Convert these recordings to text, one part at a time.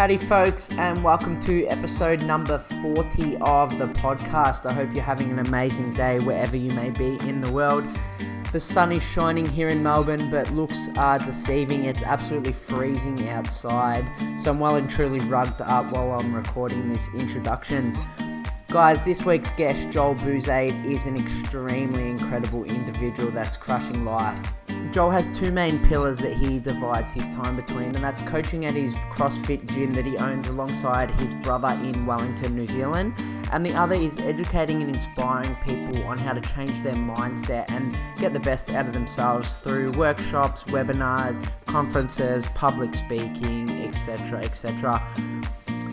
Howdy, folks, and welcome to episode number 40 of the podcast. I hope you're having an amazing day wherever you may be in the world. The sun is shining here in Melbourne, but looks are deceiving. It's absolutely freezing outside, so I'm well and truly rugged up while I'm recording this introduction. Guys, this week's guest, Joel Bouzaid, is an extremely incredible individual that's crushing life. Joel has two main pillars that he divides his time between, and that's coaching at his CrossFit gym that he owns alongside his brother in Wellington, New Zealand, and the other is educating and inspiring people on how to change their mindset and get the best out of themselves through workshops, webinars, conferences, public speaking, etc. etc.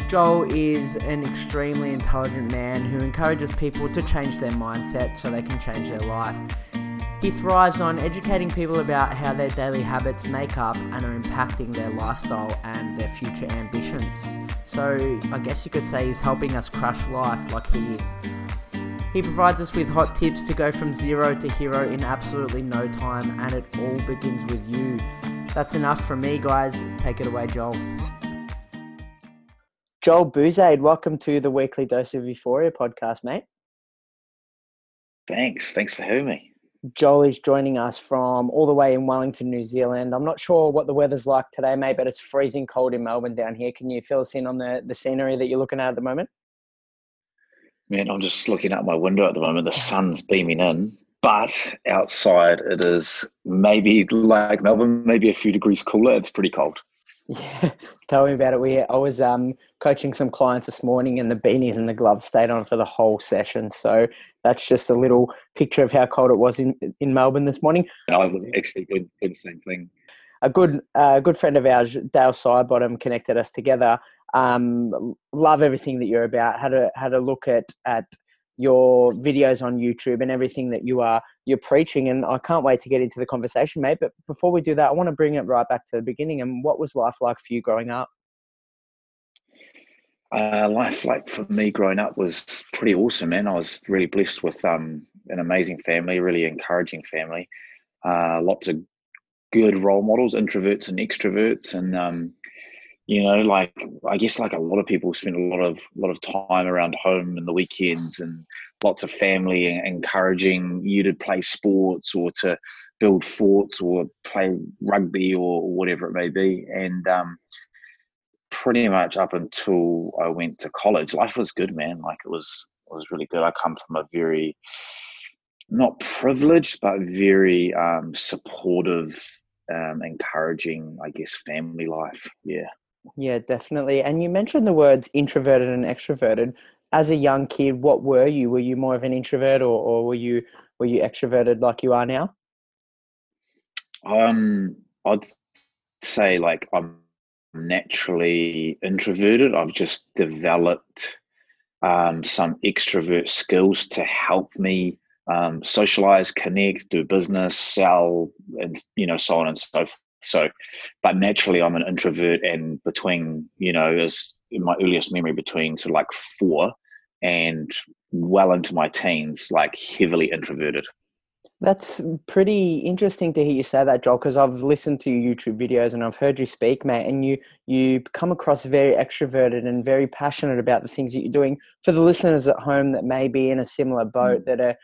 Joel is an extremely intelligent man who encourages people to change their mindset so they can change their life. He thrives on educating people about how their daily habits make up and are impacting their lifestyle and their future ambitions. So, I guess you could say he's helping us crush life like he is. He provides us with hot tips to go from zero to hero in absolutely no time, and it all begins with you. That's enough from me, guys. Take it away, Joel. Joel Bouzaid, welcome to the Weekly Dose of Euphoria podcast, mate. Thanks. Thanks for having me. Joel is joining us from all the way in Wellington, New Zealand. I'm not sure what the weather's like today, mate, but it's freezing cold in Melbourne down here. Can you fill us in on the, the scenery that you're looking at at the moment? Man, I'm just looking out my window at the moment. The sun's beaming in, but outside it is maybe like Melbourne, maybe a few degrees cooler. It's pretty cold. Yeah, tell me about it. We I was um, coaching some clients this morning, and the beanies and the gloves stayed on for the whole session. So that's just a little picture of how cold it was in in Melbourne this morning. I was actually doing, the same thing. A good uh, good friend of ours, Dale Sidebottom, connected us together. Um, love everything that you're about. Had a had a look at at your videos on YouTube and everything that you are you're preaching and I can't wait to get into the conversation mate but before we do that I want to bring it right back to the beginning and what was life like for you growing up? Uh, life like for me growing up was pretty awesome man. I was really blessed with um, an amazing family really encouraging family. Uh, lots of good role models introverts and extroverts and um, you know like i guess like a lot of people spend a lot of lot of time around home in the weekends and lots of family encouraging you to play sports or to build forts or play rugby or whatever it may be. And um, pretty much up until i went to college life was good man. Like it was it was really good. I come from a very not privileged but very um, supportive um, encouraging i guess family life. Yeah yeah, definitely. And you mentioned the words introverted and extroverted. As a young kid, what were you? Were you more of an introvert, or, or were you were you extroverted like you are now? Um, I'd say like I'm naturally introverted. I've just developed um, some extrovert skills to help me um, socialize, connect, do business, sell, and you know, so on and so forth. So, but naturally, I'm an introvert, and between you know, as in my earliest memory, between sort of like four and well into my teens, like heavily introverted. That's pretty interesting to hear you say that, Joel, because I've listened to your YouTube videos and I've heard you speak, mate, and you you come across very extroverted and very passionate about the things that you're doing. For the listeners at home that may be in a similar boat, mm. that are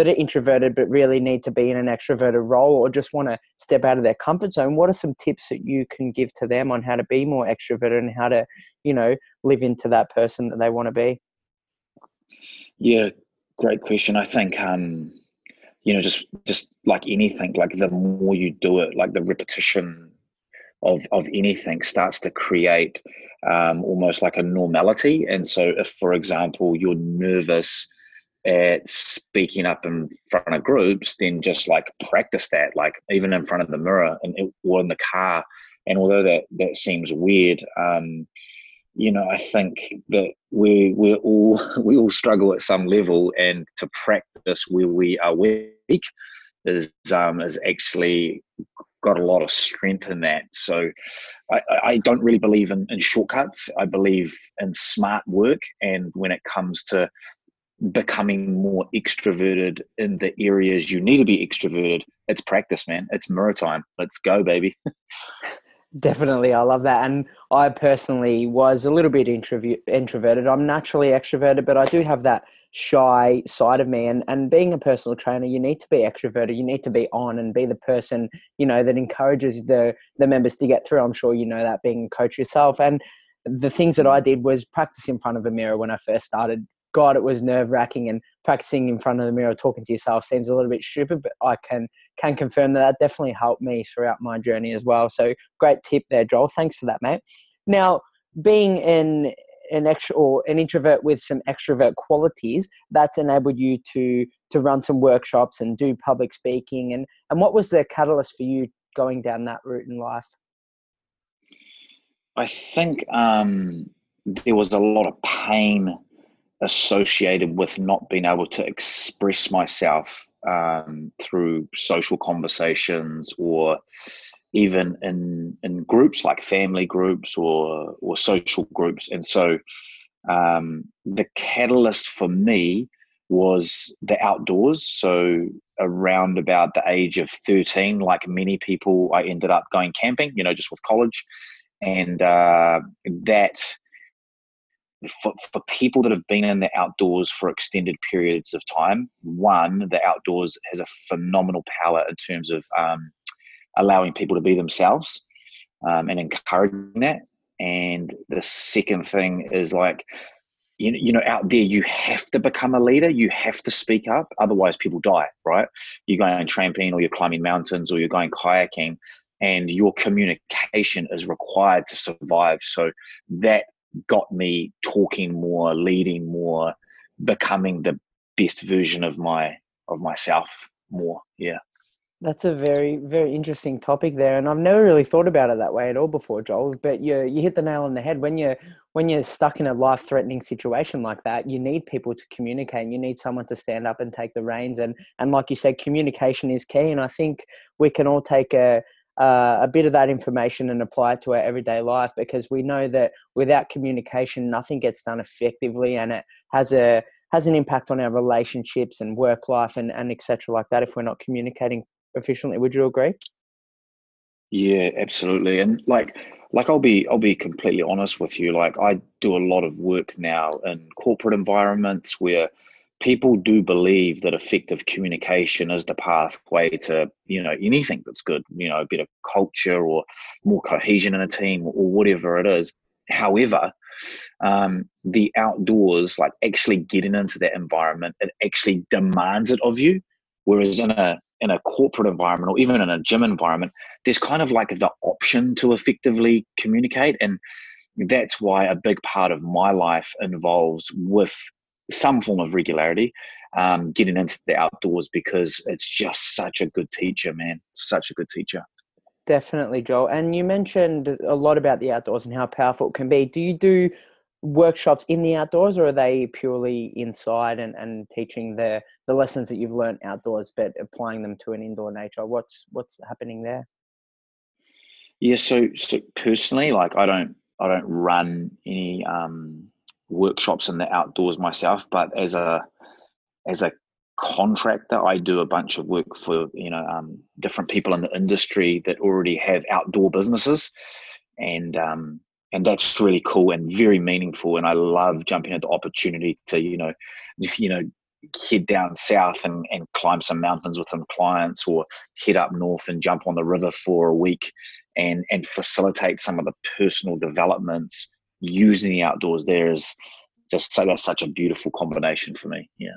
that are introverted but really need to be in an extroverted role or just want to step out of their comfort zone what are some tips that you can give to them on how to be more extroverted and how to you know live into that person that they want to be? Yeah great question. I think um you know just just like anything like the more you do it like the repetition of of anything starts to create um, almost like a normality. And so if for example you're nervous at speaking up in front of groups, then just like practice that, like even in front of the mirror and or in the car. And although that that seems weird, um, you know, I think that we we all we all struggle at some level, and to practice where we are weak is um, is actually got a lot of strength in that. So I, I don't really believe in, in shortcuts. I believe in smart work, and when it comes to becoming more extroverted in the areas you need to be extroverted, it's practice, man. It's mirror time. Let's go, baby. Definitely, I love that. And I personally was a little bit introverted. I'm naturally extroverted, but I do have that shy side of me. And and being a personal trainer, you need to be extroverted. You need to be on and be the person you know that encourages the the members to get through. I'm sure you know that being a coach yourself. And the things that I mm. did was practice in front of a mirror when I first started God, it was nerve wracking and practicing in front of the mirror, talking to yourself seems a little bit stupid, but I can can confirm that that definitely helped me throughout my journey as well. So great tip there, Joel. Thanks for that, mate. Now, being an an extra or an introvert with some extrovert qualities, that's enabled you to to run some workshops and do public speaking. And and what was the catalyst for you going down that route in life? I think um, there was a lot of pain associated with not being able to express myself um, through social conversations or even in in groups like family groups or or social groups. And so um, the catalyst for me was the outdoors. So around about the age of 13 like many people i ended up going camping you know just with college. And uh, that for, for people that have been in the outdoors for extended periods of time, one, the outdoors has a phenomenal power in terms of um, allowing people to be themselves um, and encouraging that. And the second thing is like, you, you know, out there, you have to become a leader. You have to speak up. Otherwise, people die, right? You're going tramping or you're climbing mountains or you're going kayaking and your communication is required to survive. So that got me talking more, leading more, becoming the best version of my of myself more. Yeah. That's a very, very interesting topic there, and I've never really thought about it that way at all before, Joel. But you you hit the nail on the head when you're when you're stuck in a life threatening situation like that. You need people to communicate. and You need someone to stand up and take the reins, and and like you said, communication is key. And I think we can all take a uh, a bit of that information and apply it to our everyday life because we know that without communication, nothing gets done effectively, and it has a has an impact on our relationships and work life and and etc. like that if we're not communicating efficiently. Would you agree? Yeah, absolutely. And like like I'll be I'll be completely honest with you. Like I do a lot of work now in corporate environments where people do believe that effective communication is the pathway to you know anything that's good you know a bit of culture or more cohesion in a team or whatever it is. However um, the outdoors like actually getting into that environment it actually demands it of you. Whereas in a in a corporate environment or even in a gym environment there's kind of like the option to effectively communicate. And that's why a big part of my life involves with some form of regularity um, getting into the outdoors because it's just such a good teacher, man. Such a good teacher. Definitely, Joel. And you mentioned a lot about the outdoors and how powerful it can be. Do you do workshops in the outdoors or are they purely inside and, and teaching the, the lessons that you've learned outdoors but applying them to an indoor nature? What's what's happening there? Yeah, so so personally, like I don't I don't run any um workshops in the outdoors myself, but as a as a contractor, I do a bunch of work for you know um, different people in the industry that already have outdoor businesses, and um, and that's really cool and very meaningful. And I love jumping at the opportunity to you know you know head down south and, and climb some mountains with some clients or head up north and jump on the river for a week and and facilitate some of the personal developments using the outdoors there is just so that's such a beautiful combination for me. Yeah.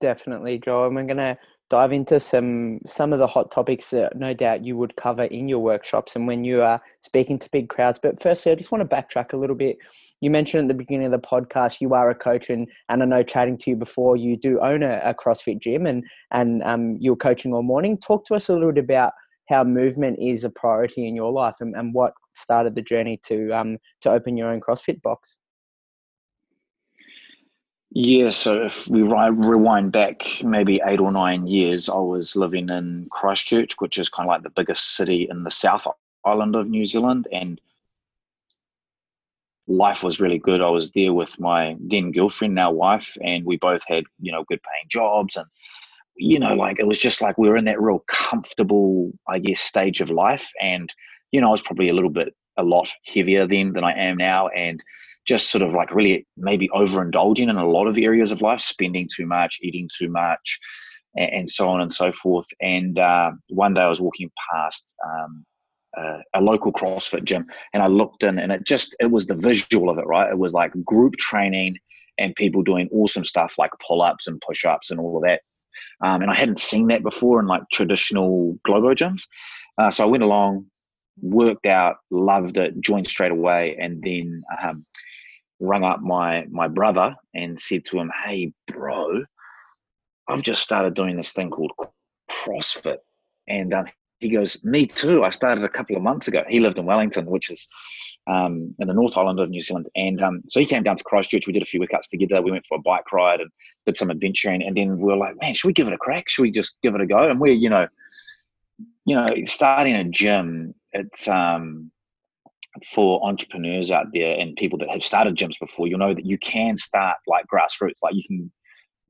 Definitely, Joe. And we're to dive into some some of the hot topics that no doubt you would cover in your workshops and when you are speaking to big crowds. But firstly, I just want to backtrack a little bit. You mentioned at the beginning of the podcast you are a coach, and, and I know chatting to you before you do own a, a CrossFit gym and and um, you're coaching all morning. Talk to us a little bit about how movement is a priority in your life and, and what started the journey to um, to open your own CrossFit box? Yeah, so if we rewind back maybe eight or nine years, I was living in Christchurch, which is kind of like the biggest city in the South Island of New Zealand, and life was really good. I was there with my then girlfriend, now wife, and we both had you know good paying jobs, and you know like it was just like we were in that real comfortable, I guess, stage of life, and you know, I was probably a little bit, a lot heavier then than I am now. And just sort of like really maybe overindulging in a lot of areas of life, spending too much, eating too much, and, and so on and so forth. And uh, one day I was walking past um, uh, a local CrossFit gym, and I looked in, and it just it was the visual of it, right? It was like group training and people doing awesome stuff like pull-ups and push-ups and all of that. Um, and I hadn't seen that before in like traditional Globo gyms. Uh, so I went along, worked out, loved it, joined straight away, and then um, rung up my my brother and said to him, "Hey, bro, I've just started doing this thing called CrossFit," and um, he goes, "Me too. I started a couple of months ago." He lived in Wellington, which is um, in the North Island of New Zealand, and um, so he came down to Christchurch. We did a few workouts together. We went for a bike ride and did some adventuring, and then we were like, "Man, should we give it a crack? Should we just give it a go?" And we're, you know, you know, starting a gym. It's um, for entrepreneurs out there and people that have started gyms before. You'll know that you can start like grassroots. Like you can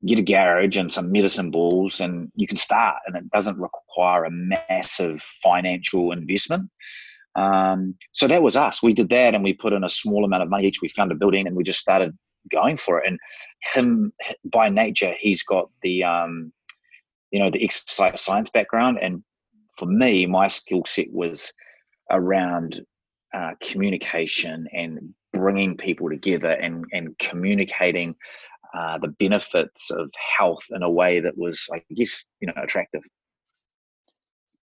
get a garage and some medicine balls and you can start and it doesn't require a massive financial investment um, so that was us we did that and we put in a small amount of money each we found a building and we just started going for it and him by nature he's got the um, you know the exercise science background and for me my skill set was around uh, communication and bringing people together and and communicating uh, the benefits of health in a way that was, I guess, you know, attractive.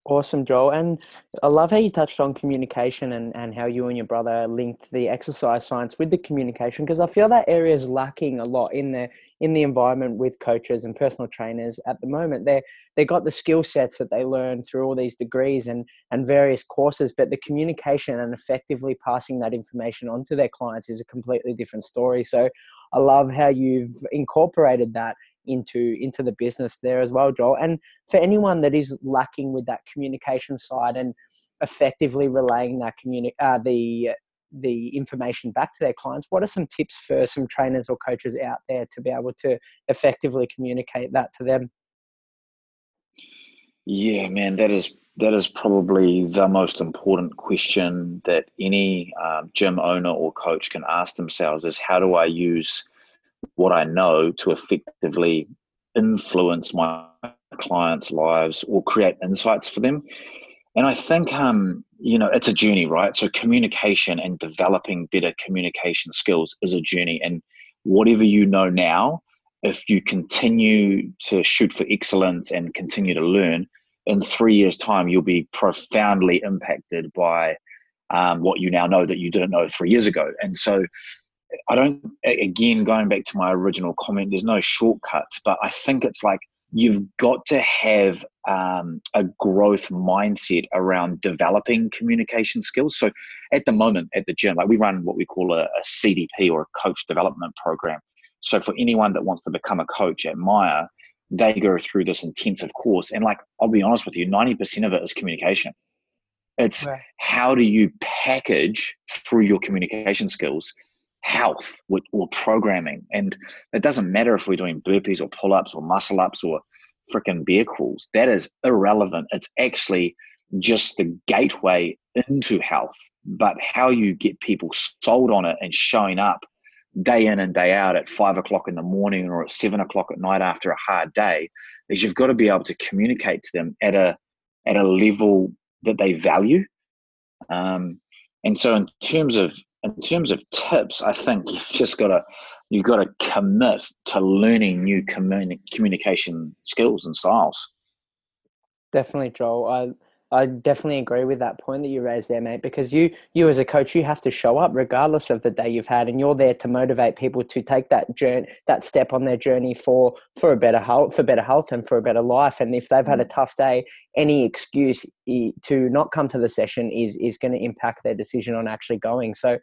Awesome, Joel. And I love how you touched on communication and, and how you and your brother linked the exercise science with the communication because I feel that area is lacking a lot in the in the environment with coaches and personal trainers at the moment. They they got the skill sets that they learn through all these degrees and and various courses, but the communication and effectively passing that information on to their clients is a completely different story. So I love how you've incorporated that into into the business there as well, Joel. And for anyone that is lacking with that communication side and effectively relaying that communi- uh, the the information back to their clients, what are some tips for some trainers or coaches out there to be able to effectively communicate that to them? Yeah, man, that is that is probably the most important question that any um, gym owner or coach can ask themselves: is how do I use what I know to effectively influence my clients' lives or create insights for them. And I think, um, you know, it's a journey, right? So communication and developing better communication skills is a journey. And whatever you know now, if you continue to shoot for excellence and continue to learn, in three years' time, you'll be profoundly impacted by um, what you now know that you didn't know three years ago. And so I don't, again, going back to my original comment, there's no shortcuts, but I think it's like you've got to have um, a growth mindset around developing communication skills. So at the moment at the gym, like we run what we call a, a CDP or a coach development program. So for anyone that wants to become a coach at Maya, they go through this intensive course. And like, I'll be honest with you, 90% of it is communication. It's right. how do you package through your communication skills health or programming. And it doesn't matter if we're doing burpees or pull ups or muscle ups or freaking bear crawls. That is irrelevant. It's actually just the gateway into health. But how you get people sold on it and showing up day in and day out at five o'clock in the morning or at seven o'clock at night after a hard day is you've got to be able to communicate to them at a at a level that they value. Um, and so, in terms of in terms of tips, I think you've just got to you've got to commit to learning new communi- communication skills and styles. Definitely, Joel. I definitely agree with that point that you raised there, mate. Because you you as a coach, you have to show up regardless of the day you've had, and you're there to motivate people to take that journey, that step on their journey for for a better health, for better health, and for a better life. And if they've had a mm. tough day, any excuse to not come to the session is is going to impact their decision on actually going. So,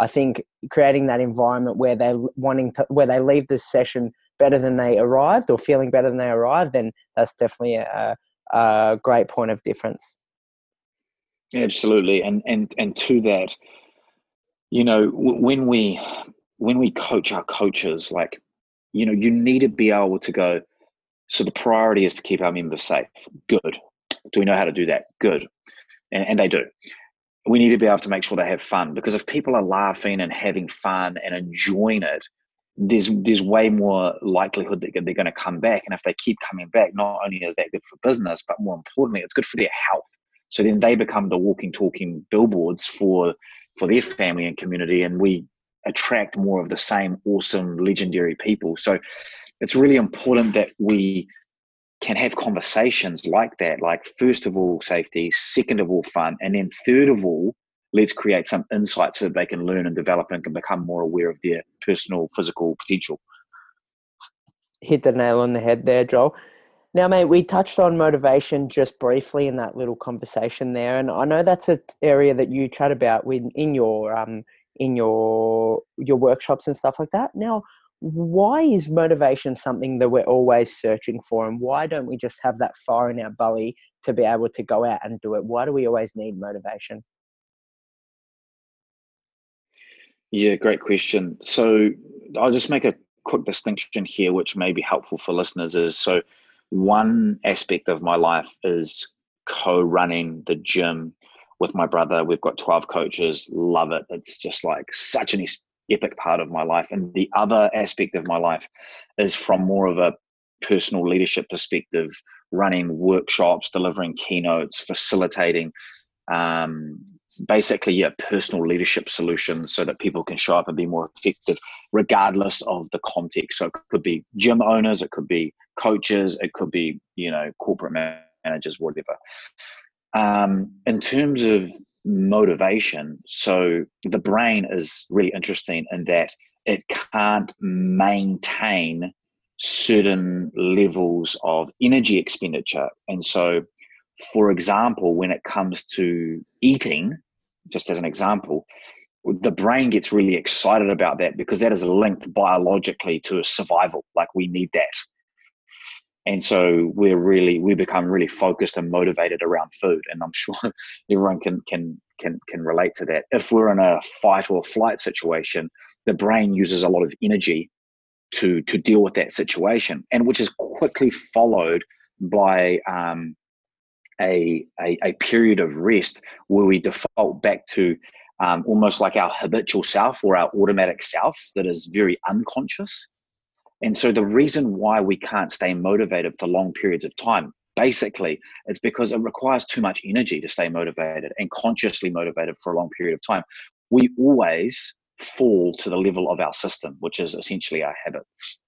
I think creating that environment where they're wanting to, where they leave this session better than they arrived or feeling better than they arrived, then that's definitely a a great point of difference. Absolutely, and and and to that, you know, when we when we coach our coaches, like, you know, you need to be able to go. So the priority is to keep our members safe. Good. Do we know how to do that? Good, and, and they do. we need to be able to make sure they have fun because if people are laughing and having fun and enjoying it, there's there's way more likelihood that they're going to come back. And if they keep coming back, not only is that good for business, but more importantly, it's good for their health. So then they become the walking, talking billboards for for their family and community, and we attract more of the same awesome, legendary people. So it's really important that we can have conversations like that. Like first of all, safety. Second of all, fun, and then third of all, let's create some insights so that they can learn and develop and can become more aware of their personal physical potential. Hit the nail on the head there, Joel. Now, mate, we touched on motivation just briefly in that little conversation there, and I know that's an area that you chat about with in your um, in your your workshops and stuff like that. Now, why is motivation something that we're always searching for, and why don't we just have that fire in our belly to be able to go out and do it? Why do we always need motivation? Yeah, great question. So I'll just make a quick distinction here, which may be helpful for listeners. Is so one aspect of my life is co-running the gym with my brother. We've got 12 coaches, love it. It's just like such an epic part of my life. And the other aspect of my life is from more of a personal leadership perspective, running workshops, delivering keynotes, facilitating um, basically yeah personal leadership solutions so that people can show up and be more effective regardless of the context. So it could be gym owners it could be coaches it could be you know corporate managers whatever. Um, in terms of motivation so the brain is really interesting in that it can't maintain certain levels of energy expenditure. And so for example when it comes to eating just as an example, the brain gets really excited about that because that is linked biologically to survival. Like we need that. And so we're really we become really focused and motivated around food. And I'm sure everyone can can can can relate to that. If we're in a fight or flight situation, the brain uses a lot of energy to to deal with that situation, and which is quickly followed by um, a, a, a period of rest where we default back to um, almost like our habitual self or our automatic self that is very unconscious. And so the reason why we can't stay motivated for long periods of time, basically, it's because it requires too much energy to stay motivated and consciously motivated for a long period of time. We always fall to the level of our system, which is essentially our habits.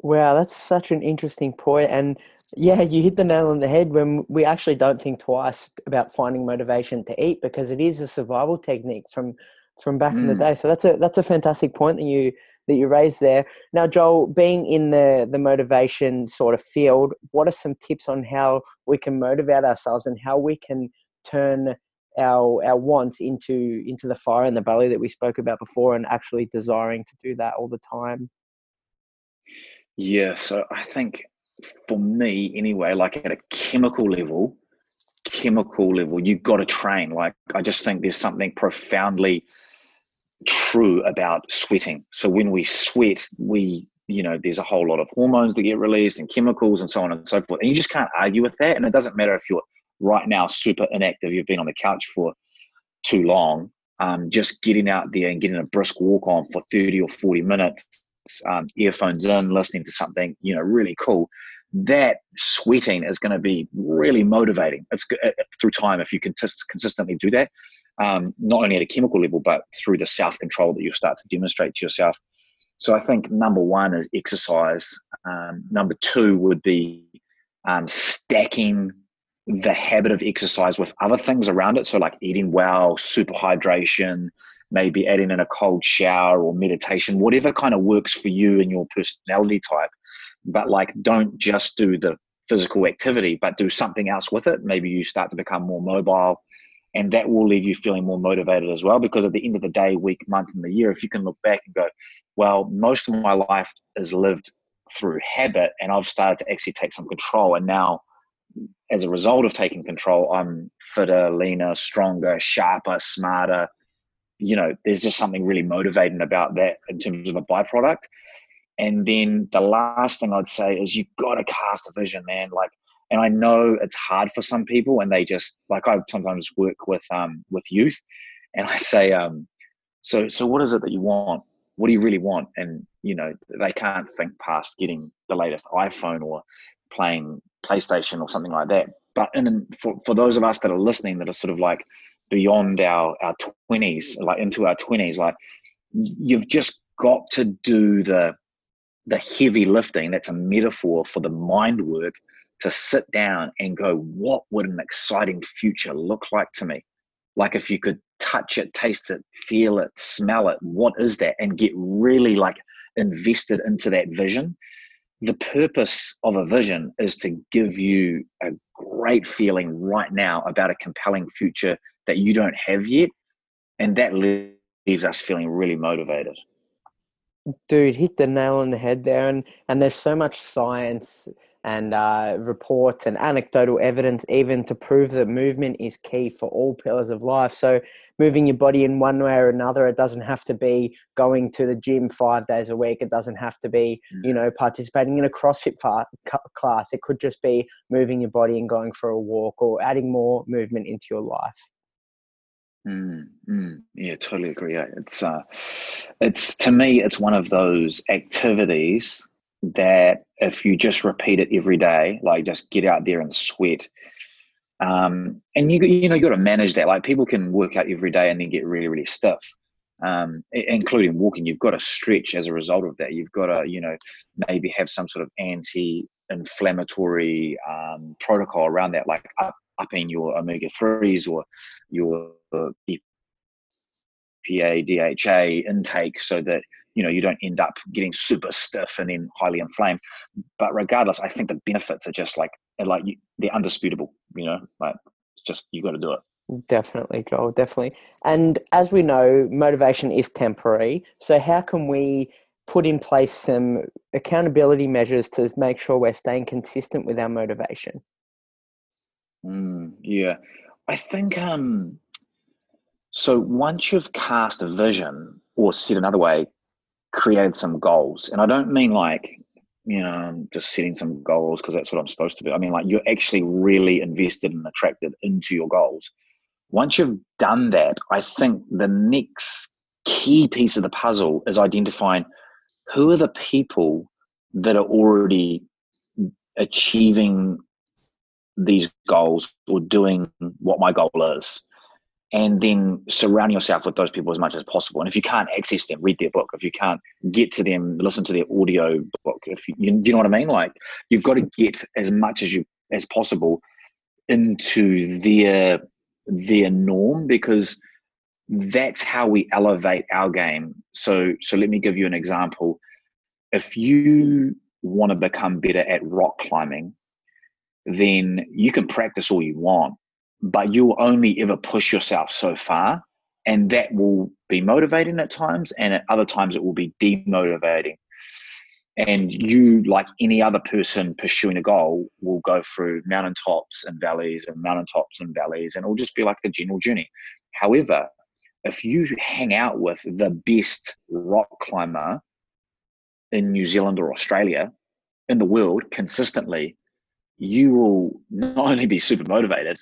Wow, that's such an interesting point. And yeah, you hit the nail on the head when we actually don't think twice about finding motivation to eat because it is a survival technique from from back mm. in the mm. day. So that's a that's a fantastic point that you that you raised there. Now, Joel, being in the the motivation sort of field, what are some tips on how we can motivate ourselves and how we can turn our our wants into into the fire in the belly that we spoke about before and actually desiring to do that all the time? Yeah, so I think for me anyway, like at a chemical level, chemical level, you've got to train. Like I just think there's something profoundly true about sweating. So when we sweat, we you know there's a whole lot of hormones that get released and chemicals and so on and so forth and you just can't argue with that and it doesn't matter if you're right now super inactive you've been on the couch for too long um, just getting out there and getting a brisk walk on for 30 or 40 minutes um, earphones in, listening to something, you know, really cool. That sweating is going to be really motivating. It's uh, through time if you can just consistently do that, um, not only at a chemical level but through the self control that you start to demonstrate to yourself. So I think number one is exercise. Um, number two would be um, stacking the habit of exercise with other things around it. So like eating well, super hydration, maybe adding in a cold shower or meditation, whatever kind of works for you and your personality type. But like, don't just do the physical activity, but do something else with it. Maybe you start to become more mobile, and that will leave you feeling more motivated as well. Because at the end of the day, week, month, and the year, if you can look back and go, well, most of my life is lived through habit, and I've started to actually take some control, and now as a result of taking control, I'm fitter, leaner, stronger, sharper, smarter, you know, there's just something really motivating about that in terms of a byproduct. And then the last thing I'd say is you've got to cast a vision, man. Like and I know it's hard for some people, and they just like I sometimes work with um with youth, and I say um, so so what is it that you want? What do you really want? And you know they can't think past getting the latest iPhone or playing PlayStation or something like that. But in for for those of us that are listening that are sort of like beyond our our twenties, like into our twenties, like you've just got to do the the heavy lifting. That's a metaphor for the mind work to sit down and go, what would an exciting future look like to me? Like if you could touch it, taste it, feel it, smell it, what is that? And get really like invested into that vision. The purpose of a vision is to give you a great feeling right now about a compelling future that you don't have yet. And that leaves us feeling really motivated. Dude, hit the nail on the head there. And, and there's so much science and uh, reports and anecdotal evidence even to prove that movement is key for all pillars of life. So moving your body in one way or another it doesn't have to be going to the gym five days a week. It doesn't have to be mm. you know participating in a crossfit class. It could just be moving your body and going for a walk or adding more movement into your life. Mm, mm, yeah, totally agree. It's uh, it's to me, it's one of those activities that if you just repeat it every day, like just get out there and sweat, um, and you you know you got to manage that. Like people can work out every day and then get really really stiff, um, including walking. You've got to stretch as a result of that. You've got to you know maybe have some sort of anti-inflammatory um, protocol around that, like up, upping your omega threes or your EPA DHA intake, so that you know you don't end up getting super stiff and then highly inflamed. But regardless i think the benefits are just like like they're undisputable you know like it's just you got to do it. Definitely joel definitely. And as we know motivation is temporary. So how can we put in place some accountability measures to make sure we're staying consistent with our motivation? Mm, yeah. I think um so once you've cast a vision or said another way created some goals. And I don't mean like, you know, just setting some goals because that's what I'm supposed to do. I mean, like, you're actually really invested and attracted into your goals. Once you've done that, I think the next key piece of the puzzle is identifying who are the people that are already achieving these goals or doing what my goal is and then surround yourself with those people as much as possible. And if you can't access them, read their book. If you can't get to them, listen to their audio book. If you, you, know what I mean, like you've got to get as much as you as possible into their their norm because that's how we elevate our game. So so let me give you an example. If you want to become better at rock climbing, then you can practice all you want but you'll only ever push yourself so far and that will be motivating at times and at other times it will be demotivating. And you like any other person pursuing a goal will go through mountaintops and valleys and mountaintops and valleys and it'll just be like a general journey. However if you hang out with the best rock climber in new zealand or australia in the world consistently you will not only be super motivated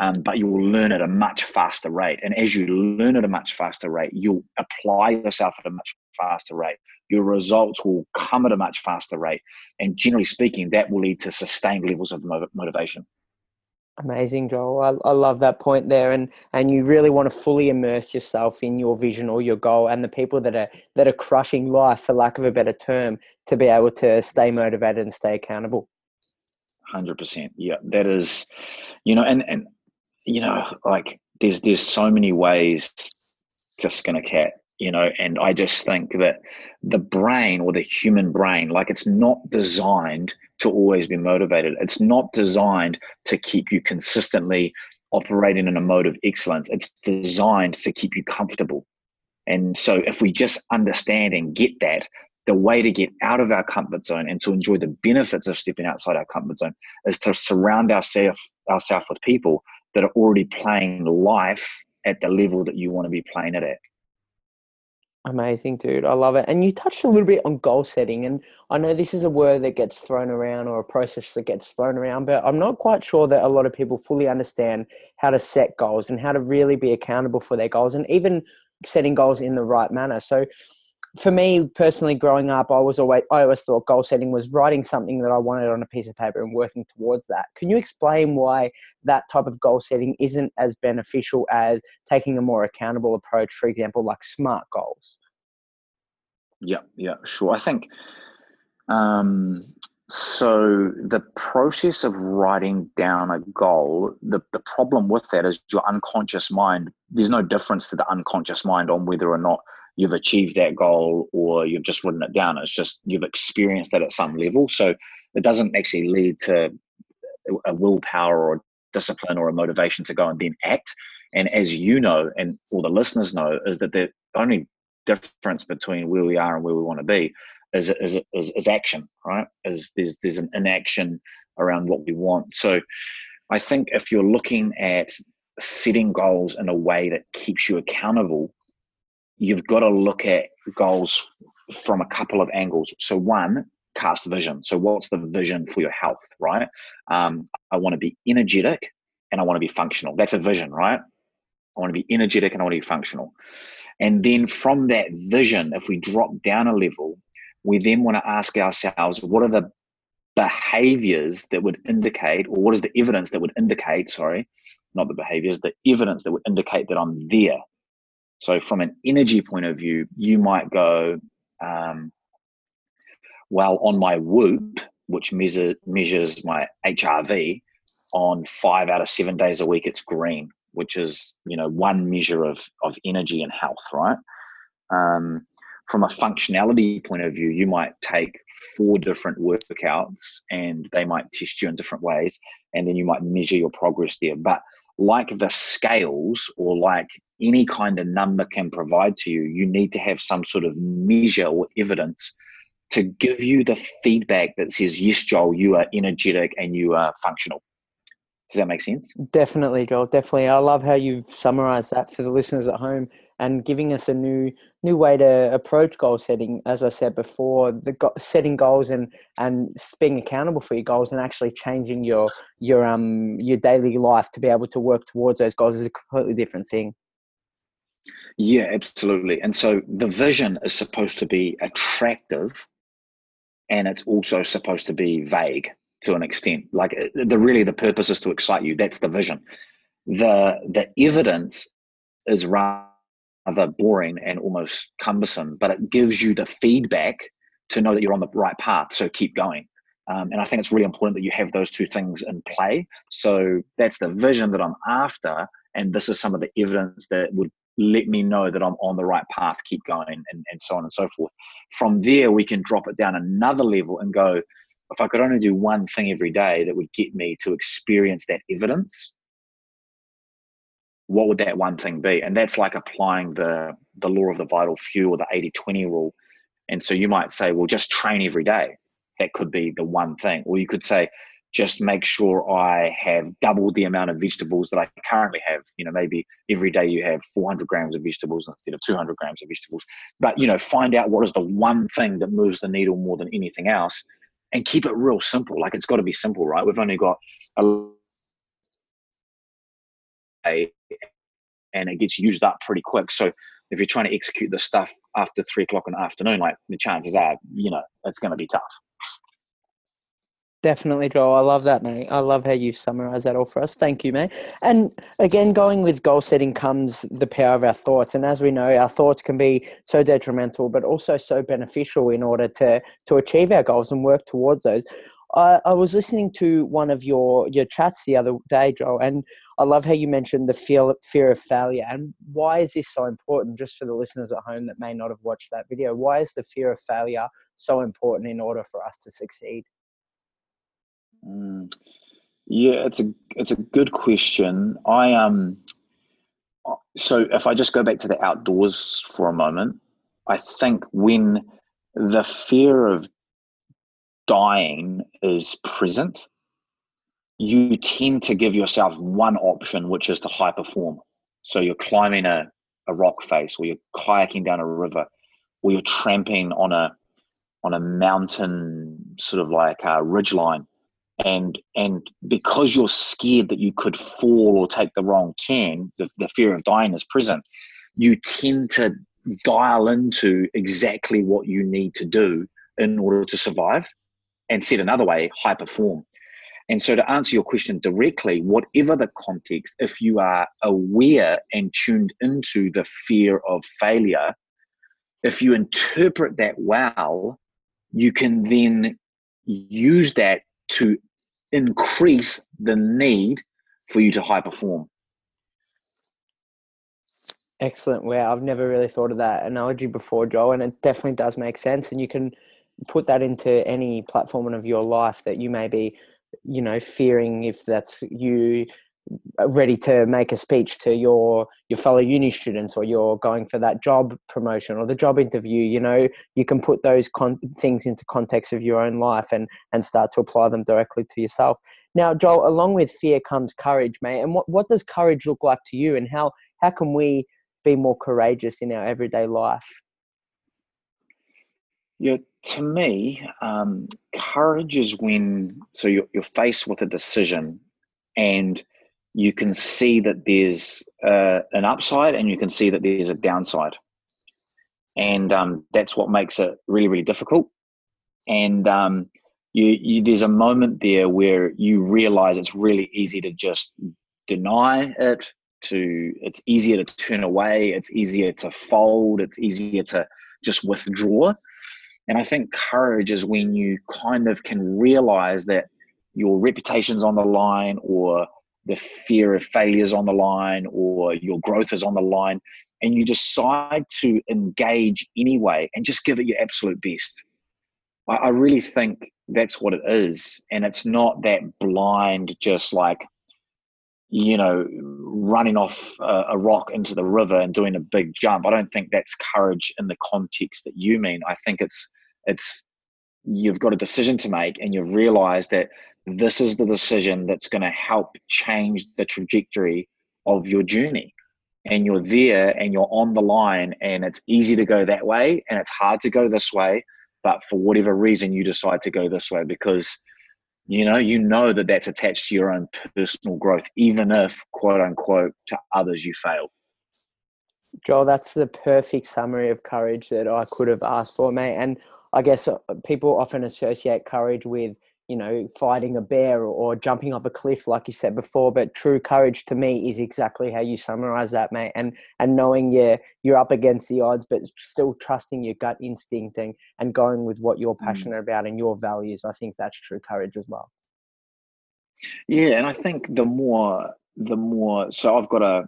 um, but you will learn at a much faster rate. And as you learn at a much faster rate, you'll apply yourself at a much faster rate. Your results will come at a much faster rate. And generally speaking, that will lead to sustained levels of motivation. Amazing, Joel. I, I love that point there, and and you really want to fully immerse yourself in your vision or your goal, and the people that are that are crushing life, for lack of a better term, to be able to stay motivated and stay accountable. Hundred percent, yeah. That is, you know, and and you know, like there's there's so many ways to skin a cat, you know, and I just think that the brain or the human brain, like it's not designed to always be motivated. It's not designed to keep you consistently operating in a mode of excellence. It's designed to keep you comfortable. And so if we just understand and get that, the way to get out of our comfort zone and to enjoy the benefits of stepping outside our comfort zone is to surround ourselves ourselves with people that are already playing life at the level that you want to be playing it at. Amazing, dude. I love it. And you touched a little bit on goal setting. And I know this is a word that gets thrown around or a process that gets thrown around, but I'm not quite sure that a lot of people fully understand how to set goals and how to really be accountable for their goals and even setting goals in the right manner. So, for me personally, growing up, I was always I always thought goal setting was writing something that I wanted on a piece of paper and working towards that. Can you explain why that type of goal setting isn't as beneficial as taking a more accountable approach, for example, like SMART goals? Yeah, yeah, sure. I think um, so. The process of writing down a goal, the the problem with that is your unconscious mind. There's no difference to the unconscious mind on whether or not you've achieved that goal or you've just written it down. It's just you've experienced it at some level. So it doesn't actually lead to a willpower or discipline or a motivation to go and then act. And as you know, and all the listeners know, is that the only difference between where we are and where we want to be is, is, is, is action, right? Is there's there's an inaction around what we want. So I think if you're looking at setting goals in a way that keeps you accountable you've got to look at goals from a couple of angles. So one, cast vision. So what's the vision for your health, right? Um, I want to be energetic and I want to be functional. That's a vision, right? I want to be energetic and I want to be functional. And then from that vision, if we drop down a level, we then want to ask ourselves, what are the behaviors that would indicate, or what is the evidence that would indicate, sorry, not the behaviors, the evidence that would indicate that I'm there so, from an energy point of view, you might go, um, well, on my Whoop, which measure, measures my HRV, on five out of seven days a week, it's green, which is you know one measure of of energy and health, right? Um, from a functionality point of view, you might take four different workouts and they might test you in different ways, and then you might measure your progress there. But like the scales or like any kind of number can provide to you, you need to have some sort of measure or evidence to give you the feedback that says, yes, Joel, you are energetic and you are functional. Does that make sense? Definitely, Joel. Definitely. I love how you've summarized that for the listeners at home and giving us a new new way to approach goal setting. As I said before, the go- setting goals and and being accountable for your goals and actually changing your your um your daily life to be able to work towards those goals is a completely different thing. Yeah, absolutely. And so the vision is supposed to be attractive and it's also supposed to be vague to an extent. Like uh, the really the purpose is to excite you. That's the vision. The the evidence is rather boring and almost cumbersome, but it gives you the feedback to know that you're on the right path. So keep going. Um, and I think it's really important that you have those two things in play. So that's the vision that I'm after, and this is some of the evidence that would let me know that I'm on the right path, keep going, and, and so on and so forth. From there, we can drop it down another level and go, if I could only do one thing every day that would get me to experience that evidence, what would that one thing be? And that's like applying the the law of the vital few or the 80-20 rule. And so you might say, well, just train every day. That could be the one thing. Or you could say, just make sure I have double the amount of vegetables that I currently have. You know, maybe every day you have 400 grams of vegetables instead of 200 grams of vegetables. But, you know, find out what is the one thing that moves the needle more than anything else and keep it real simple. Like it's got to be simple, right? We've only got a and it gets used up pretty quick. So if you're trying to execute the stuff after three o'clock in the afternoon, like the chances are, you know, it's going to be tough. Definitely, Joel. I love that, mate. I love how you've summarized that all for us. Thank you, mate. And again, going with goal setting comes the power of our thoughts. And as we know, our thoughts can be so detrimental, but also so beneficial in order to to achieve our goals and work towards those. I, I was listening to one of your your chats the other day, Joel, and I love how you mentioned the fear fear of failure. And why is this so important? Just for the listeners at home that may not have watched that video, why is the fear of failure so important in order for us to succeed? Mm, yeah, it's a it's a good question. I um, so if I just go back to the outdoors for a moment, I think when the fear of dying is present, you tend to give yourself one option, which is to high perform. So you're climbing a a rock face, or you're kayaking down a river, or you're tramping on a on a mountain sort of like a ridge line and and because you're scared that you could fall or take the wrong turn the, the fear of dying is present you tend to dial into exactly what you need to do in order to survive and said another way high perform and so to answer your question directly whatever the context if you are aware and tuned into the fear of failure if you interpret that well you can then use that to increase the need for you to high perform. Excellent. Wow, I've never really thought of that analogy before, Joe, and it definitely does make sense. And you can put that into any platform of your life that you may be, you know, fearing if that's you uh, ready to make a speech to your your fellow uni students or you're going for that job promotion or the job interview you know you can put those con- things into context of your own life and and start to apply them directly to yourself. Now joel along with fear comes courage mate and what, what does courage look like to you and how how can we be more courageous in our everyday life? Yeah to me um, courage is when so you're, you're faced with a decision and you can see that there's uh, an upside and you can see that there's a downside. And um, that's what makes it really, really difficult. And um, you, you, there's a moment there where you realize it's really easy to just deny it, to it's easier to turn away, it's easier to fold, it's easier to just withdraw. And I think courage is when you kind of can realize that your reputation's on the line or the fear of failure is on the line or your growth is on the line and you decide to engage anyway and just give it your absolute best. I, I really think that's what it is. And it's not that blind just like you know running off a, a, rock into the river and doing a big jump. I don't think that's courage in the context that you mean. I think it's it's you've got a decision to make and you've realized that this is the decision that's going to help change the trajectory of your journey. And you're there and you're on the line and it's easy to go that way and it's hard to go this way but for whatever reason you decide to go this way because you know you know that that's attached to your own personal growth even if quote unquote to others you fail. Joel that's the perfect summary of courage that i could have asked for mate. And i guess uh, people often associate courage with you know, fighting a bear or, jumping off a cliff, like you said before. But true courage to me is exactly how you summarize that, mate. And and knowing yeah, you're up against the odds, but still trusting your gut instinct and, and going with what you're mm. passionate mm. about and your values. I think that's true courage as well. Yeah, and I think the more the more so I've got a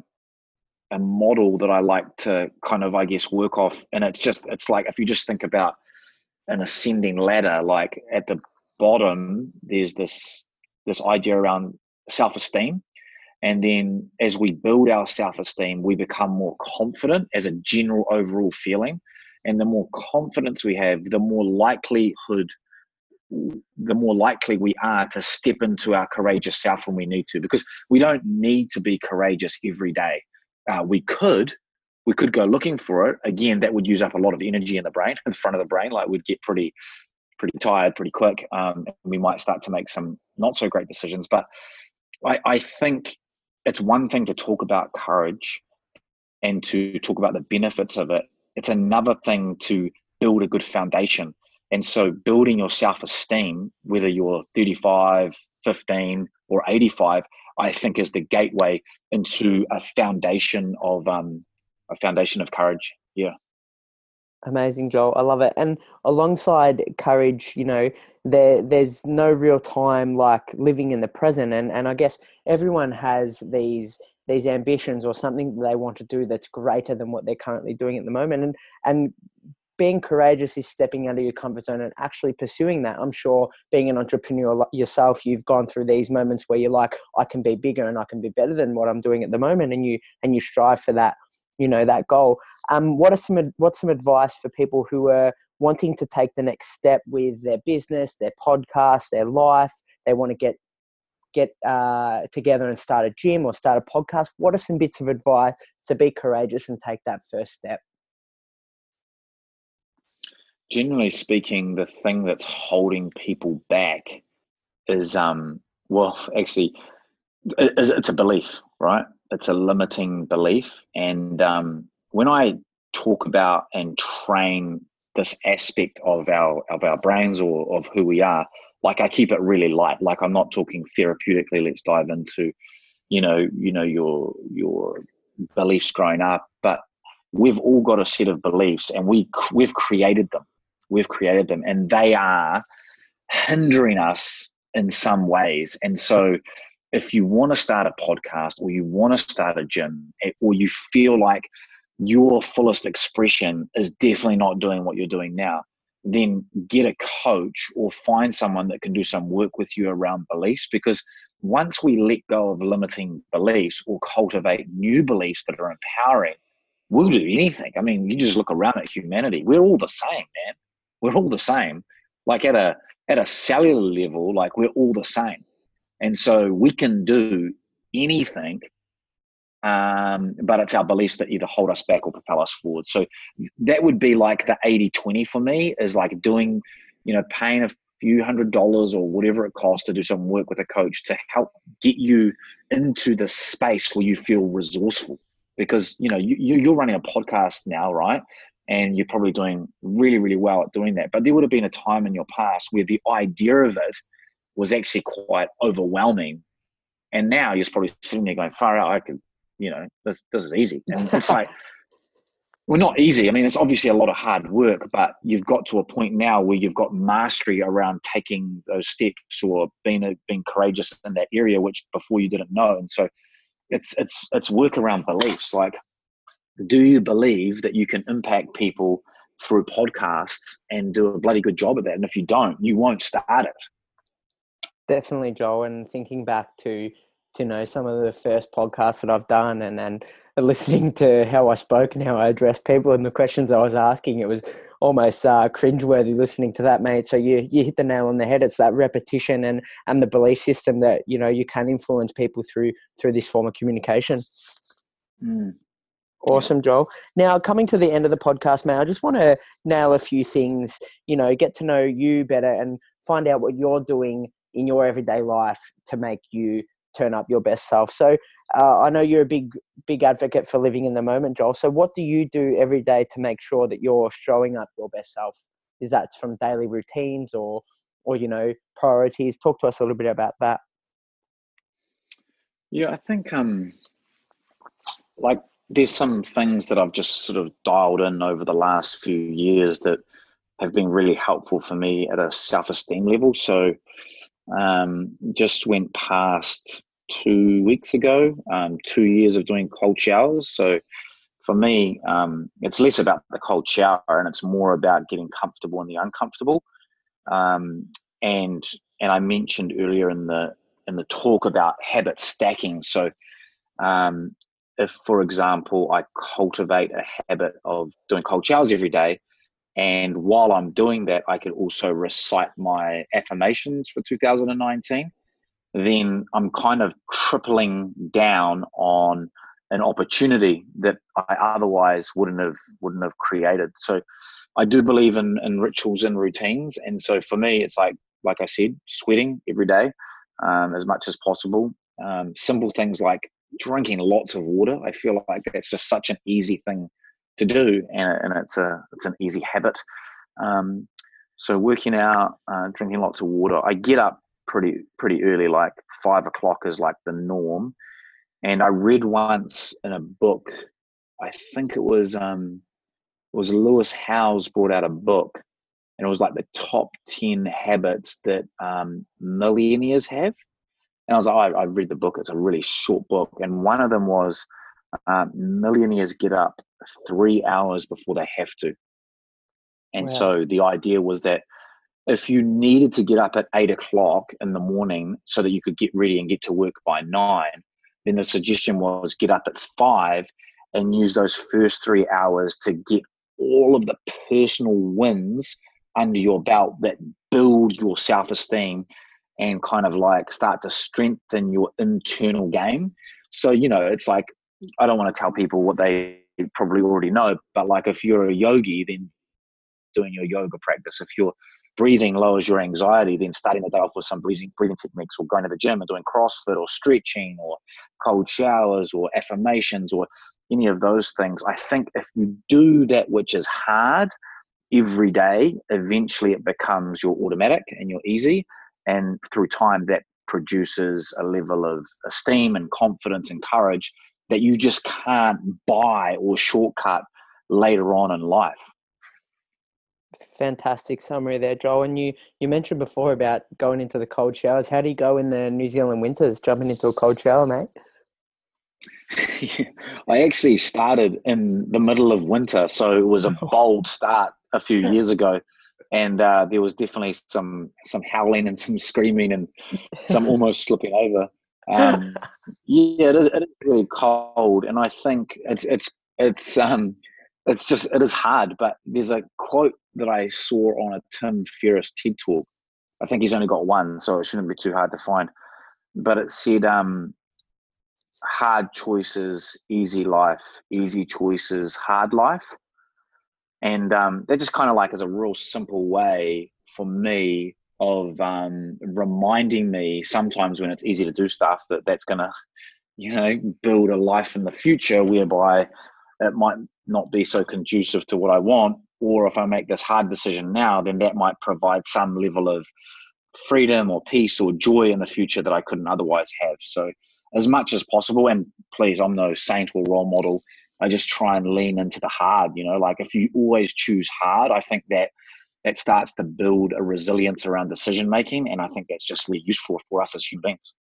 a model that I like to kind of I guess work off, and it's just it's like if you just think about an ascending ladder, like at the bottom, there's this this idea around self-esteem. And then as we build our self-esteem, we become more confident as a general overall feeling. And the more confidence we have, the more likelihood the more likely we are to step into our courageous self when we need to because we don't need to be courageous every day uh, we could we could go looking for it again that would use up a lot of energy in the brain in front of the brain like we'd get pretty pretty tired pretty quick. Um, and we might start to make some not so great decisions. But I, I think it's one thing to talk about courage and to talk about the benefits of it. It's another thing to build a good foundation. And so building your self-esteem, whether you're 35, 15, or 85, I think is the gateway into a foundation of um, a foundation of courage. Yeah. Amazing, Joel. I love it. And alongside courage, you know, there there's no real time like living in the present. And and I guess everyone has these these ambitions or something they want to do that's greater than what they're currently doing at the moment. And and being courageous is stepping out of your comfort zone and actually pursuing that. I'm sure being an entrepreneur yourself, you've gone through these moments where you're like, I can be bigger and I can be better than what I'm doing at the moment, and you and you strive for that you know that goal. Um, what are some what's some advice for people who are wanting to take the next step with their business, their podcast, their life? They want to get get uh, together and start a gym or start a podcast, what are some bits of advice to be courageous and take that first step? Generally speaking, the thing that's holding people back is, um, well, actually, it's a belief, right? It's a limiting belief. And um, when I talk about and train this aspect of our of our brains or of who we are, like I keep it really light. Like I'm not talking therapeutically. Let's dive into, you know, you know your your beliefs growing up, but we've all got a set of beliefs, and we we've created them. We've created them, and they are hindering us in some ways. And so, if you want to start a podcast, or you want to start a gym, eh, or you feel like your fullest expression is definitely not doing what you're doing now then get a coach or find someone that can do some work with you around beliefs because once we let go of limiting beliefs or cultivate new beliefs that are empowering we'll do anything. I mean you just look around at humanity we're all the same man. We're all the same. Like at a at a cellular level like we're all the same and so we can do anything um, but it's our beliefs that either hold us back or propel us forward. So that would be like the 80 20 for me is like doing, you know, paying a few hundred dollars or whatever it costs to do some work with a coach to help get you into the space where you feel resourceful. Because, you know, you, you're running a podcast now, right? And you're probably doing really, really well at doing that. But there would have been a time in your past where the idea of it was actually quite overwhelming and now you're probably sitting there going, far out, I could you know, this, this is easy. And it's like, well, not easy. I mean, it's obviously a lot of hard work, but you've got to a point now where you've got mastery around taking those steps or being a, being courageous in that area, which before you didn't know. And so, it's it's it's work around beliefs. Like, do you believe that you can impact people through podcasts and do a bloody good job at that? And if you don't, you won't start it. Definitely, Joel. And thinking back to you know some of the first podcasts that I've done and and listening to how I spoke and how I addressed people and the questions I was asking, it was almost uh, cringeworthy listening to that, mate. So you you hit the nail on the head. It's that repetition and and the belief system that you know you can influence people through through this form of communication. Mm. Awesome, Joel. Now, coming to the end of the podcast, man, I just want to nail a few things, you know, get to know you better and find out what you're doing in your everyday life to make you turn up your best self. So uh, I know you're a big big advocate for living in the moment, Joel. So what do you do every day to make sure that you're showing up your best self? Is that from daily routines or or you know priorities? Talk to us a little bit about that. Yeah, I think um like there's some things that I've just sort of dialed in over the last few years that have been really helpful for me at a self-esteem level. So um, just went past two weeks ago, um, two years of doing cold showers. So for me, um, it's less about the cold shower and it's more about getting comfortable in the uncomfortable. Um, and and I mentioned earlier in the in the talk about habit stacking. So um, if, for example, I cultivate a habit of doing cold showers every day, and while I'm doing that, I could also recite my affirmations for 2019. Then I'm kind of tripling down on an opportunity that I otherwise wouldn't have wouldn't have created. So I do believe in, in rituals and routines. And so for me, it's like like I said, sweating every day um, as much as possible. Um, simple things like drinking lots of water. I feel like that's just such an easy thing to do, and, and it's a it's an easy habit. Um, so working out, uh, drinking lots of water. I get up pretty pretty early, like five o'clock is like the norm. And I read once in a book, I think it was um, it was Lewis Howes brought out a book, and it was like the top ten habits that um, millionaires have. And I was like, oh, I, read the book. It's a really short book, and one of them was uh, millionaires get up three hours before they have to. And wow. so the idea was that if you needed to get up at eight o'clock in the morning so that you could get ready and get to work by nine, then the suggestion was get up at five and use those first three hours to get all of the personal wins under your belt that build your self esteem and kind of like start to strengthen your internal game. So, you know, it's like, I don't want to tell people what they probably already know, but like if you're a yogi, then doing your yoga practice. If you're breathing lowers your anxiety, then starting the day off with some breathing breathing techniques or going to the gym and doing CrossFit or stretching or cold showers or affirmations or any of those things. I think if you do that which is hard every day, eventually it becomes your automatic and you're easy. And through time that produces a level of esteem and confidence and courage that you just can't buy or shortcut later on in life fantastic summary there, Joel. And you you mentioned before about going into the cold showers. How do you go in the New Zealand winters? Jumping into a cold shower, mate. I actually started in the middle of winter, so it was a bold start a few years ago, and uh, there was definitely some some howling and some screaming and some almost slipping over. Um, yeah, it is, it is really cold, and I think it's it's it's um it's just it is hard. But there's a quote that I saw on a Tim Ferriss TED talk. I think he's only got one, so it shouldn't be too hard to find. But it said, um, "Hard choices, easy life. Easy choices, hard life." And um, that just kind of like is a real simple way for me of um, reminding me sometimes when it's easy to do stuff that that's gonna, you know, build a life in the future whereby it might not be so conducive to what I want. Or if I make this hard decision now, then that might provide some level of freedom or peace or joy in the future that I couldn't otherwise have. So, as much as possible, and please, I'm no saint or role model. I just try and lean into the hard. You know, like if you always choose hard, I think that that starts to build a resilience around decision making, and I think that's just really useful for us as human beings.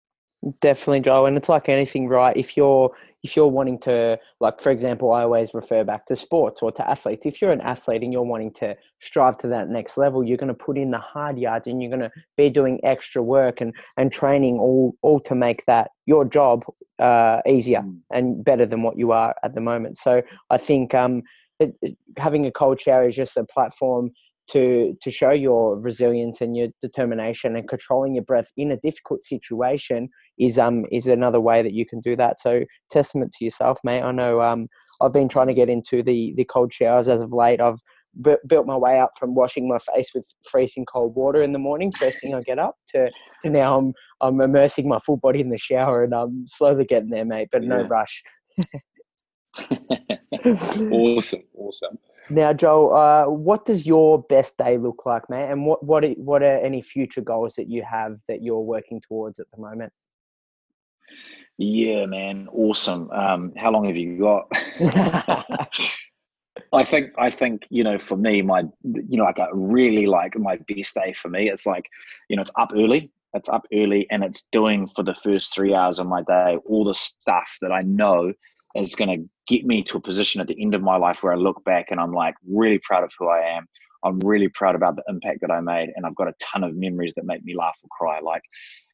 Definitely, Joe. And it's like anything, right? If you're if you're wanting to, like for example, I always refer back to sports or to athletes. If you're an athlete and you're wanting to strive to that next level, you're going to put in the hard yards and you're going to be doing extra work and and training all all to make that your job uh, easier mm. and better than what you are at the moment. So I think um, it, it, having a cold shower is just a platform to to show your resilience and your determination and controlling your breath in a difficult situation is um is another way that you can do that. So testament to yourself mate. I know um i've been trying to get into the the cold showers as of late. I've b- built my way up from washing my face with freezing cold water in the morning first thing i get up to to now i'm i'm immersing my full body in the shower and i'm slowly getting there mate but yeah. no rush. Awesome awesome now, Joel, uh, what does your best day look like, man? And what what are, what are any future goals that you have that you're working towards at the moment? Yeah, man, awesome. Um, how long have you got? I think I think you know for me my you know like a really like my best day for me it's like you know it's up early it's up early and it's doing for the first three hours of my day all the stuff that I know is going to get me to a position at the end of my life where I look back and I'm like really proud of who I am. I'm really proud about the impact that I made, and I've got a ton of memories that make me laugh or cry. Like,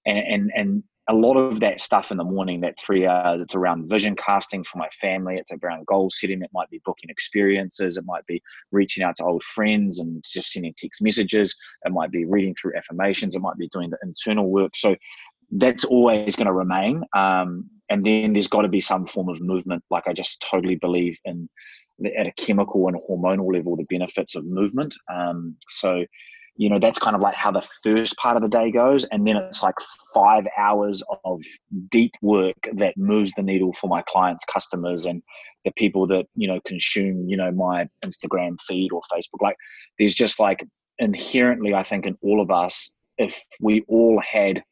and and and a lot of that stuff in the morning, that three hours, it's around vision casting for my family. It's around goal setting. It might be booking experiences. It might be reaching out to old friends and just sending text messages. It might be reading through affirmations. It might be doing the internal work. So that's always going to remain. Um, and then there's got to be some form of movement. Like I just totally believe in the, at a chemical and hormonal level the benefits of movement. Um, so, you know, that's kind of like how the first part of the day goes, and then it's like five hours of deep work that moves the needle for my clients, customers, and the people that you know consume, you know, my Instagram feed or Facebook. Like, there's just like inherently, I think, in all of us, if we all had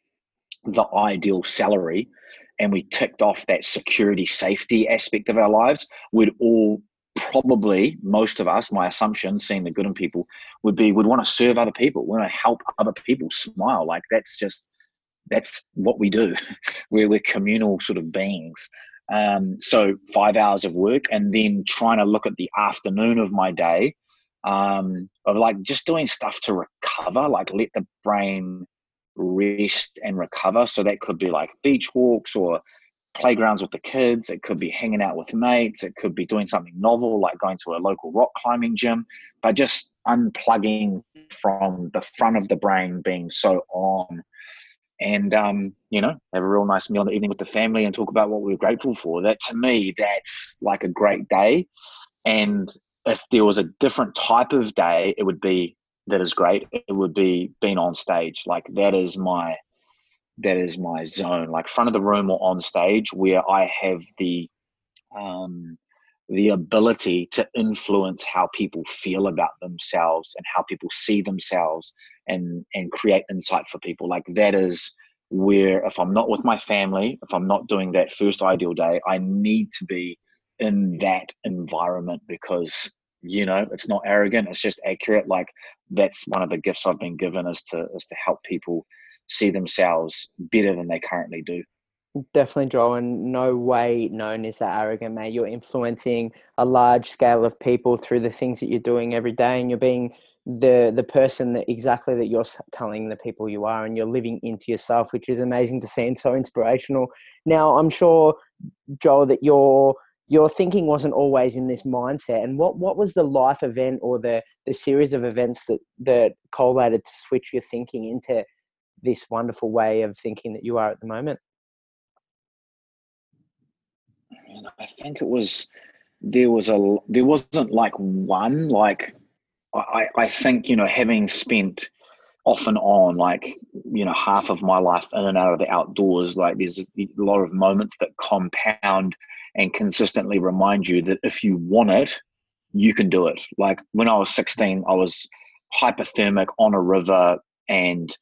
the ideal salary and we ticked off that security safety aspect of our lives, we'd all probably most of us, my assumption, seeing the good in people, would be would want to serve other people, want to help other people smile. Like that's just that's what we do. we're we're communal sort of beings. Um, so five hours of work, and then trying to look at the afternoon of my day um, of like just doing stuff to recover, like let the brain rest and recover. So that could be like beach walks or playgrounds with the kids. It could be hanging out with mates. It could be doing something novel like going to a local rock climbing gym, but just unplugging from the front of the brain being so on and um, you know have a real nice meal in the evening with the family and talk about what we are grateful for. That to me, that's like a great day. And if there was a different type of day, it would be that is great. It would be being on stage. Like that is my that is my zone. Like front of the room or on stage where I have the um the ability to influence how people feel about themselves and how people see themselves and and create insight for people like that is where if i'm not with my family if i'm not doing that first ideal day i need to be in that environment because you know it's not arrogant it's just accurate like that's one of the gifts i've been given is to is to help people see themselves better than they currently do Definitely, Joel, and no way known is that arrogant, mate. You're influencing a large scale of people through the things that you're doing every day, and you're being the the person that exactly that you're telling the people you are, and you're living into yourself, which is amazing to see and so inspirational. Now, I'm sure, Joel, that your your thinking wasn't always in this mindset. And what what was the life event or the the series of events that that collated to switch your thinking into this wonderful way of thinking that you are at the moment? I think it was there was a there wasn't like one like I I think you know having spent off and on like you know half of my life in and out of the outdoors like there's a lot of moments that compound and consistently remind you that if you want it you can do it like when i was 16 i was hypothermic on a river and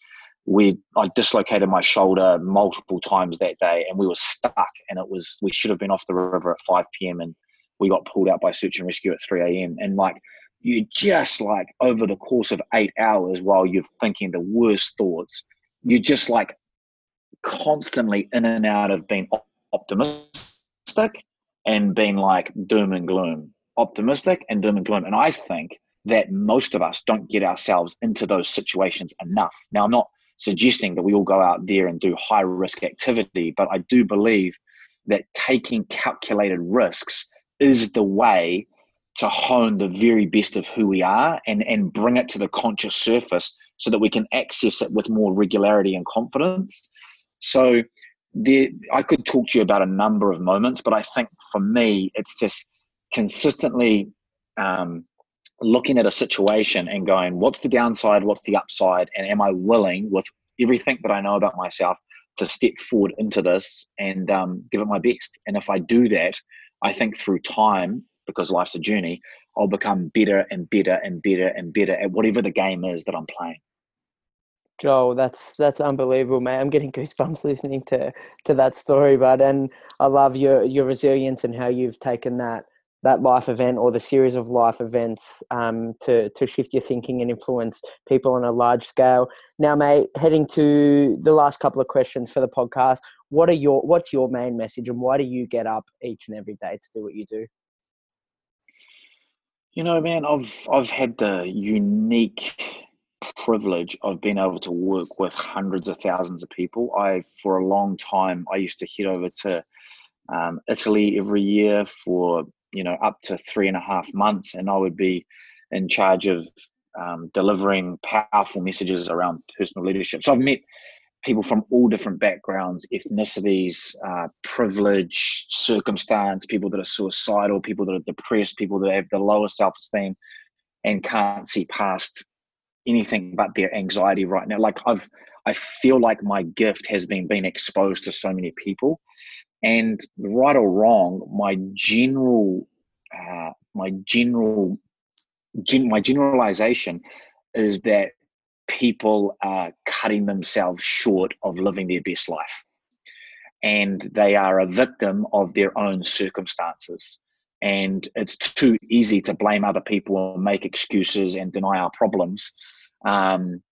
we I dislocated my shoulder multiple times that day, and we were stuck. And it was we should have been off the river at 5 p.m. and we got pulled out by search and rescue at 3 a.m. And like you just like over the course of eight hours, while you're thinking the worst thoughts, you're just like constantly in and out of being optimistic and being like doom and gloom, optimistic and doom and gloom. And I think that most of us don't get ourselves into those situations enough. Now, I'm not suggesting that we all go out there and do high risk activity. But I do believe that taking calculated risks is the way to hone the very best of who we are and, and bring it to the conscious surface so that we can access it with more regularity and confidence. So there, I could talk to you about a number of moments, but I think for me, it's just consistently um, looking at a situation and going, what's the downside, what's the upside, and am I willing with everything that I know about myself to step forward into this and um, give it my best? And if I do that, I think through time, because life's a journey, I'll become better and better and better and better at whatever the game is that I'm playing. Joel, that's that's unbelievable, man. I'm getting goosebumps listening to to that story, but and I love your your resilience and how you've taken that that life event or the series of life events um, to to shift your thinking and influence people on a large scale. Now, mate, heading to the last couple of questions for the podcast. What are your what's your main message, and why do you get up each and every day to do what you do? You know, man, I've I've had the unique privilege of being able to work with hundreds of thousands of people. I, for a long time, I used to head over to um, Italy every year for you know up to three and a half months, and I would be in charge of um, delivering powerful messages around personal leadership. So I've met people from all different backgrounds, ethnicities, uh, privilege, circumstance, people that are suicidal, people that are depressed, people that have the lowest self esteem and can't see past anything but their anxiety right now. Like I've, I feel like my gift has been being exposed to so many people and right or wrong, my general, uh, my general, gen, my generalization is that people are cutting themselves short of living their best life, and they are a victim of their own circumstances. And it's too easy to blame other people and make excuses and deny our problems. Um,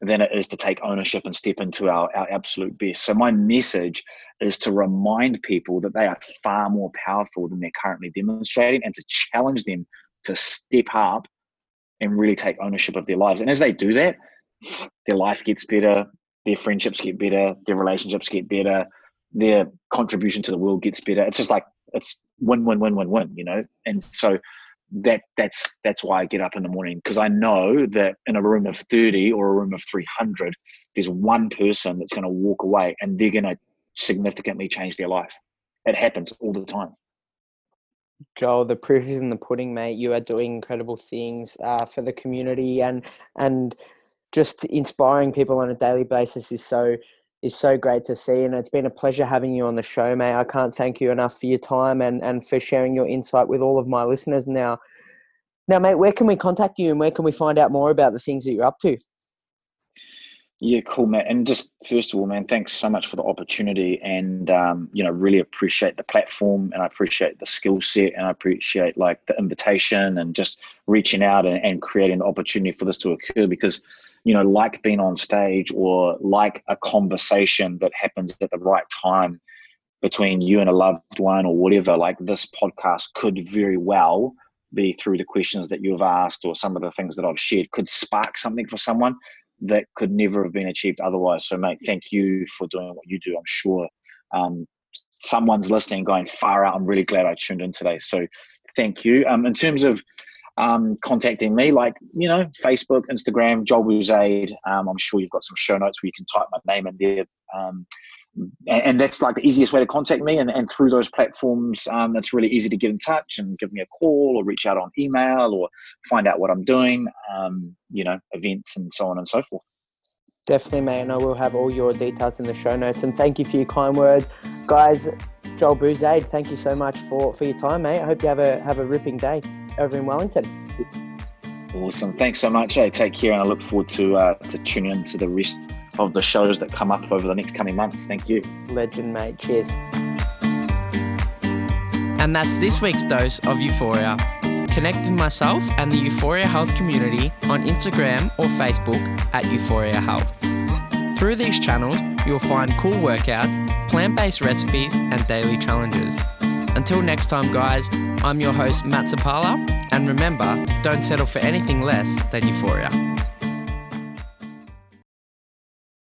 than it is to take ownership and step into our, our absolute best. So, my message is to remind people that they are far more powerful than they're currently demonstrating and to challenge them to step up and really take ownership of their lives. And as they do that, their life gets better, their friendships get better, their relationships get better, their contribution to the world gets better. It's just like, it's win, win, win, win, win, you know? And so, that that's that's why I get up in the morning because I know that in a room of 30 or a room of 300 there's one person that's going to walk away and they're going to significantly change their life. It happens all the time. Joel, the proof is in the pudding, mate. You are doing incredible things uh, for the community, and and just inspiring people on a daily basis is so is so great to see. And it's been a pleasure having you on the show, mate. I can't thank you enough for your time and and for sharing your insight with all of my listeners. Now, now, mate, where can we contact you, and where can we find out more about the things that you're up to? Yeah, cool, Matt. And just first of all, man, thanks so much for the opportunity, and um, you know, really appreciate the platform, and I appreciate the skill set, and I appreciate like the invitation, and just reaching out and, and creating the opportunity for this to occur. Because, you know, like being on stage or like a conversation that happens at the right time between you and a loved one or whatever, like this podcast could very well be through the questions that you've asked or some of the things that I've shared could spark something for someone that could never have been achieved otherwise. So, mate, thank you for doing what you do. I'm sure um, someone's listening, going far out. I'm really glad I tuned in today. So, thank you. Um, in terms of um, contacting me, like you know, Facebook, Instagram, Joel Bouzaid. Um, I'm sure you've got some show notes where you can type my name in there. And, that's like the easiest way to contact me. And, and through those platforms, um, it's really easy to get in touch and give me a call or reach out on email or find out what I'm doing, um, you know, events and so on and so forth. Definitely, mate. And I will have all your details in the show notes. And thank you for your kind words, guys. Joel Bouzaid, thank you so much for, for your time, mate. I hope you have a have a ripping day over in Wellington. Awesome. Thanks so much. Hey, take care, and I look forward to uh, to tuning in to the rest of the shows that come up over the next coming months. Thank you. Legend, mate. Cheers. And that's this week's dose of You4ia. Connect with myself and the You4ia Health community on Instagram or Facebook at You4ia Health. Through these channels, you'll find cool workouts, plant based recipes, and daily challenges. Until next time, guys, I'm your host, Matt Zapala, and remember, don't settle for anything less than euphoria.